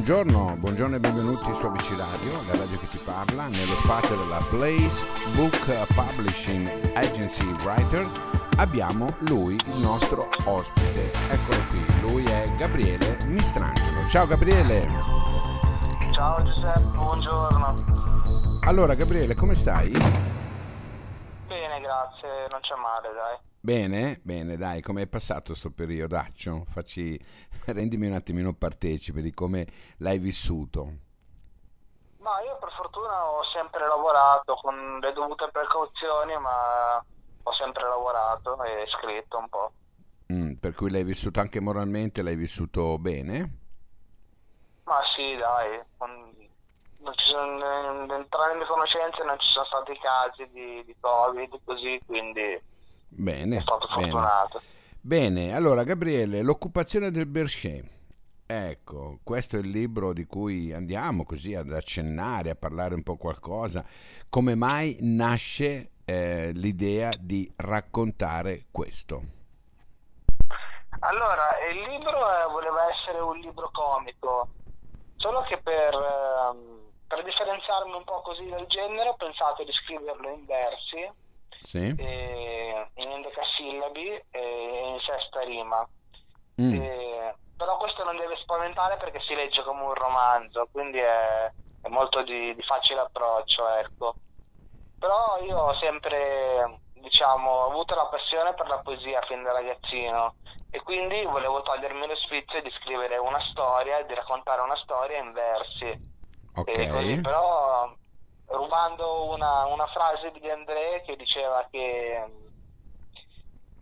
Buongiorno, buongiorno e benvenuti su ABC Radio, la radio che ti parla, nello spazio della Blaze Book Publishing Agency Writer abbiamo lui, il nostro ospite. Eccolo qui, lui è Gabriele Mistrangelo. Ciao Gabriele! Ciao Giuseppe, buongiorno. Allora Gabriele, come stai? Bene, grazie, non c'è male, dai. Bene, bene, dai, come è passato questo periodaccio? Facci, rendimi un attimino partecipe di come l'hai vissuto. Ma io per fortuna ho sempre lavorato con le dovute precauzioni, ma ho sempre lavorato e scritto un po'. Mm, per cui l'hai vissuto anche moralmente, l'hai vissuto bene? Ma sì, dai, non, non ci sono, tra le mie conoscenze non ci sono stati casi di, di Covid così, quindi Bene, sono stato bene. fortunato. Bene, allora Gabriele, l'occupazione del Berchet. Ecco, questo è il libro di cui andiamo così ad accennare, a parlare un po' qualcosa. Come mai nasce eh, l'idea di raccontare questo? Allora, il libro eh, voleva essere un libro comico, solo che per, ehm, per differenziarmi un po' così dal genere ho pensato di scriverlo in versi, Sì? Eh, in endecasillabi e in sesta rima. Mm, Eh, però questo non deve spaventare perché si legge come un romanzo, quindi è, è molto di, di facile approccio, ecco. Però io ho sempre, diciamo, avuto la passione per la poesia fin da ragazzino e quindi volevo togliermi lo sfizio di scrivere una storia, di raccontare una storia in versi. E così, ok. però rubando una, una frase di De André che diceva che,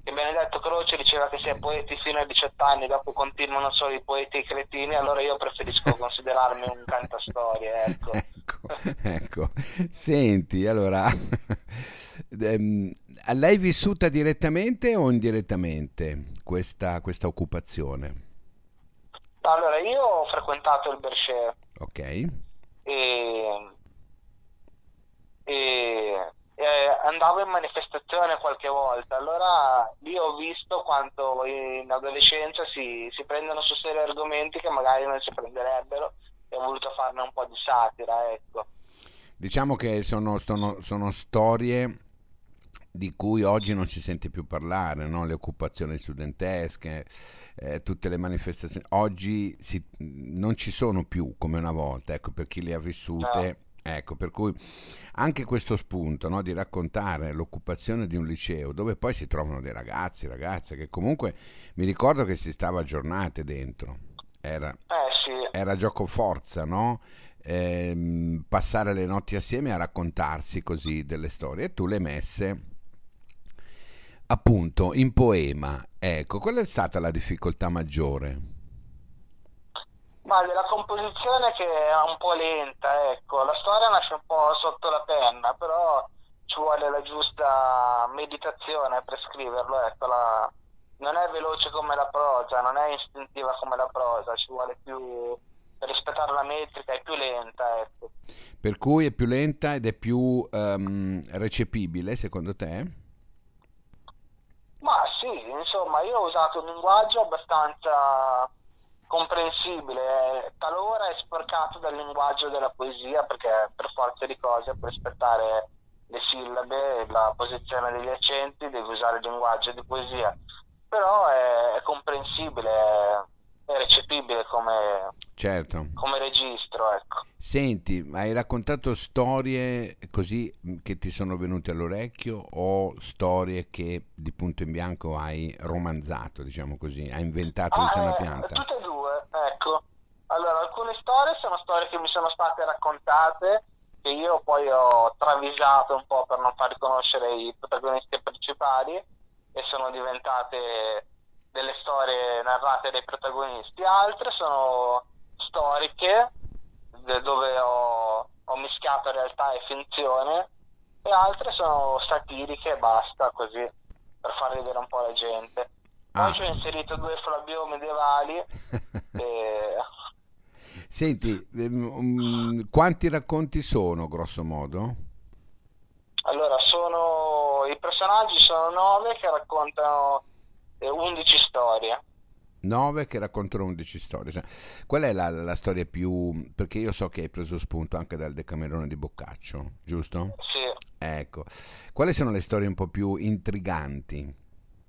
che Benedetto Croce diceva che si è poeti fino ai 18 anni, dopo continuano solo i poeti e i cretini, allora io preferisco considerarmi un cantastorie, ecco. Ecco, ecco. Senti, allora, ehm, l'hai vissuta direttamente o indirettamente questa, questa occupazione? Allora, io ho frequentato il Berchet Ok? e, e- e andavo in manifestazione qualche volta, allora lì ho visto quanto in adolescenza si, si prendono su serio argomenti che magari non si prenderebbero e ho voluto farne un po' di satira, ecco. Diciamo che sono, sono- sono storie di cui oggi non si sente più parlare, no? Le occupazioni studentesche, eh, tutte le manifestazioni. Oggi si- non ci sono più come una volta, ecco, per chi le ha vissute. Ecco, per cui anche questo spunto, no, di raccontare l'occupazione di un liceo dove poi si trovano dei ragazzi, ragazze che comunque mi ricordo che si stava giornate dentro. Era, Eh sì, era gioco forza, no? Ehm, passare le notti assieme a raccontarsi così delle storie e tu le messe appunto in poema. Ecco, qual è stata la difficoltà maggiore? Ma della composizione che è un po' lenta, ecco, la storia nasce un po' sotto la penna, però ci vuole la giusta meditazione per scriverlo, ecco, la- non è veloce come la prosa, non è istintiva come la prosa, ci vuole più, per rispettare la metrica, è più lenta, ecco. Per cui è più lenta ed è più ehm, recepibile, secondo te? Ma sì, insomma, io ho usato un linguaggio abbastanza comprensibile, talora è sporcato dal linguaggio della poesia perché per forza di cose, per rispettare le sillabe la posizione degli accenti, devi usare il linguaggio di poesia, però è, è comprensibile, è, è recepibile come, Certo. come registro, ecco. Senti, hai raccontato storie così mh, che ti sono venute all'orecchio o storie che di punto in bianco hai romanzato, diciamo così, hai inventato di Ah, una eh, pianta? tutte ecco. Allora, alcune storie sono storie che mi sono state raccontate, che io poi ho travisato un po' per non far riconoscere i protagonisti principali e sono diventate delle storie narrate dai protagonisti. Altre sono storiche, dove ho, ho mischiato realtà e finzione, e altre sono satiriche e basta, così, per far ridere un po' la gente. Poi Ah. ci ho inserito due Flavio medievali e Senti, ehm, mm, quanti racconti sono, grosso modo? allora sono i personaggi sono nove che raccontano eh, 11 storie. 9 che raccontano 11 storie. Cioè, qual è la, la, storia più... perché io so che hai preso spunto anche dal Decamerone di Boccaccio, giusto? Sì. Ecco, quali sono le storie un po' più intriganti?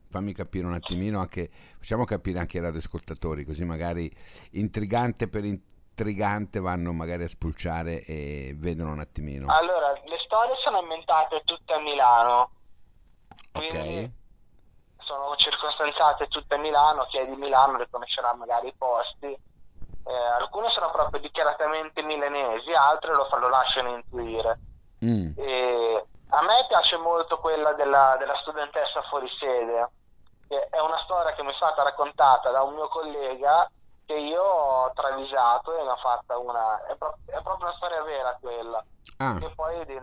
Fammi capire un attimino anche, facciamo capire anche ai radioascoltatori, così magari intrigante per intrigante vanno magari a spulciare e vedono un attimino. Allora, le storie sono ambientate tutte a Milano. Ok sono circostanziate tutte a Milano, chi è di Milano riconoscerà magari i posti. Eh, alcune sono proprio dichiaratamente milanesi, altre lo, lo lasciano intuire. Mm. a me piace molto quella della, della studentessa fuori sede, è una storia che mi è stata raccontata da un mio collega che io ho travisato e ne ho fatta una... è, pro- è proprio una storia vera quella. Ah. Che poi nel,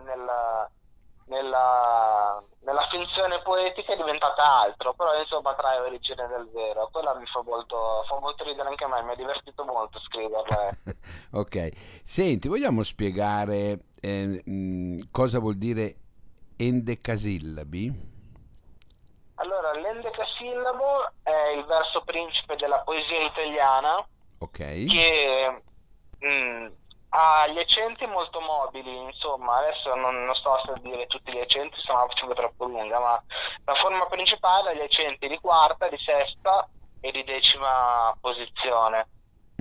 nella, nella, finzione poetica è diventata altro, però insomma trae origine del vero. Quella mi fa molto, fa molto ridere anche a me, mi ha divertito molto scriverla. ok, senti, vogliamo spiegare eh, mh, cosa vuol dire endecasillabi? Allora, l'endecasillabo è il verso principe della poesia italiana okay. che mh, ha gli accenti molto mobili, insomma, adesso non, non sto a dire tutti gli accenti, se no la facciamo troppo lunga, ma la forma principale ha gli accenti di quarta, di sesta e di decima posizione.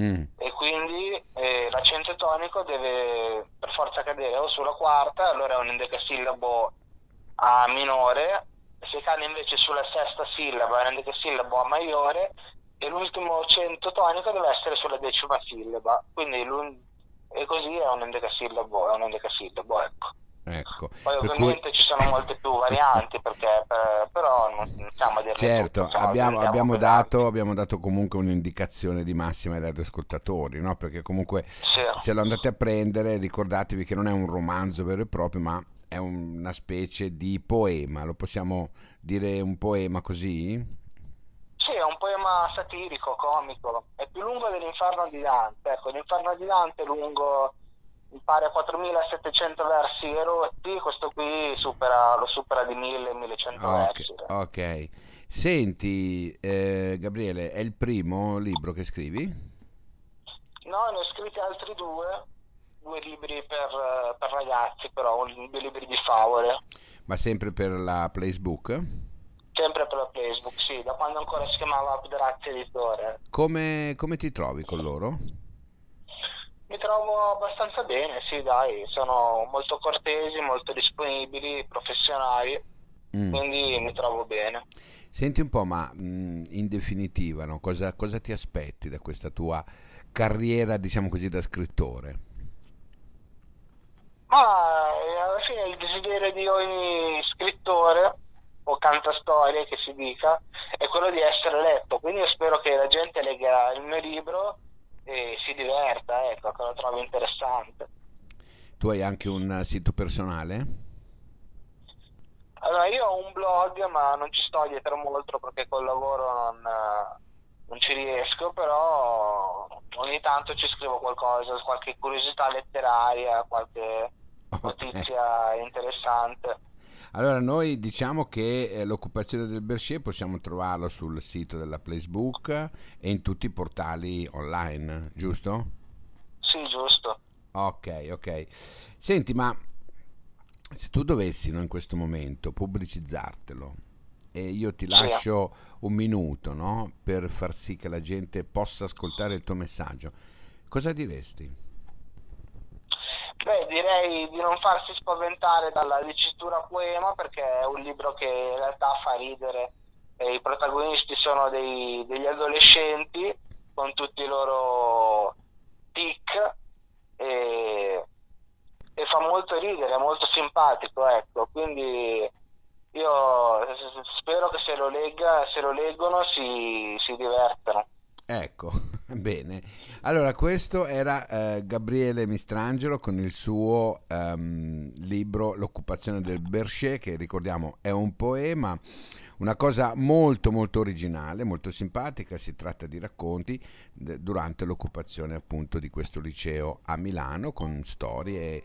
Mm. E quindi eh, l'accento tonico deve per forza cadere o sulla quarta, allora è un endecasillabo a minore, se cade invece sulla sesta sillaba è un endecasillabo a maggiore e l'ultimo accento tonico deve essere sulla decima sillaba. Quindi e così è un endecasillabo, è un endecasillabo, ecco. Ecco, Poi ovviamente cui... ci sono molte più varianti, perché, per, però non stiamo a dire Certo, tutto, abbiamo, abbiamo, dato, abbiamo, dato, comunque un'indicazione di massima ai radioascoltatori, no? perché comunque sì. se lo andate a prendere ricordatevi che non è un romanzo vero e proprio, ma è una specie di poema, lo possiamo dire un poema così? Sì, è un poema satirico, comico, è più lungo dell'Inferno di Dante. Ecco, l'Inferno di Dante è lungo, mi pare, 4700 versi erotti, questo qui supera, lo supera di 1000-1100 okay, versi. Ok, senti, eh, Gabriele, è il primo libro che scrivi? No, ne ho scritti altri due, due libri per, per ragazzi, però, due libri di favole. Ma sempre per la Placebook? Sempre per la Facebook, sì, da quando ancora si chiamava Abdrazzi Editore. Come, come ti trovi con loro? Mi trovo abbastanza bene, sì, dai, sono molto cortesi, molto disponibili, professionali, mm. quindi mi trovo bene. Senti un po', ma mm, in definitiva, no, cosa, cosa ti aspetti da questa tua carriera, diciamo così, da scrittore? Ma eh, alla fine il desiderio di ogni scrittore o canta storie che si dica è quello di essere letto quindi io spero che la gente legga il mio libro e si diverta ecco che lo trovi interessante tu hai anche un sito personale? allora io ho un blog ma non ci sto dietro molto perché col lavoro non, non ci riesco però ogni tanto ci scrivo qualcosa qualche curiosità letteraria qualche notizia okay. interessante allora, noi diciamo che eh, l'occupazione del Bercier possiamo trovarlo sul sito della Placebook e in tutti i portali online, giusto? Sì, giusto. Ok, ok. Senti, ma se tu dovessi no, in questo momento pubblicizzartelo e io ti lascio sì. un minuto no, per far sì che la gente possa ascoltare il tuo messaggio, cosa diresti? Beh, direi di non farsi spaventare dalla dicitura poema perché è un libro che in realtà fa ridere. E I protagonisti sono dei, degli adolescenti con tutti i loro tic e, e fa molto ridere, è molto simpatico, ecco. Quindi io spero che se lo, legga, se lo leggono si, si divertano. Ecco, bene. Allora, questo era eh, Gabriele Mistrangelo con il suo um, libro L'occupazione del Berchet, che ricordiamo è un poema, una cosa molto molto originale, molto simpatica, si tratta di racconti de- durante l'occupazione appunto di questo liceo a Milano con storie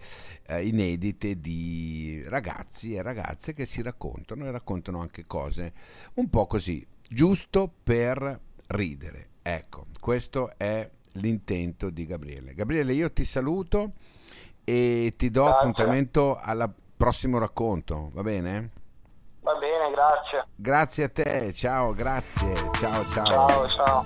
eh, inedite di ragazzi e ragazze che si raccontano e raccontano anche cose un po' così, giusto per ridere Ecco, questo è l'intento di Gabriele. Gabriele, io ti saluto e ti do Grazie. appuntamento al prossimo racconto, va bene? Va bene, grazie. Grazie a te, ciao, grazie, ciao, ciao. Ciao, ciao.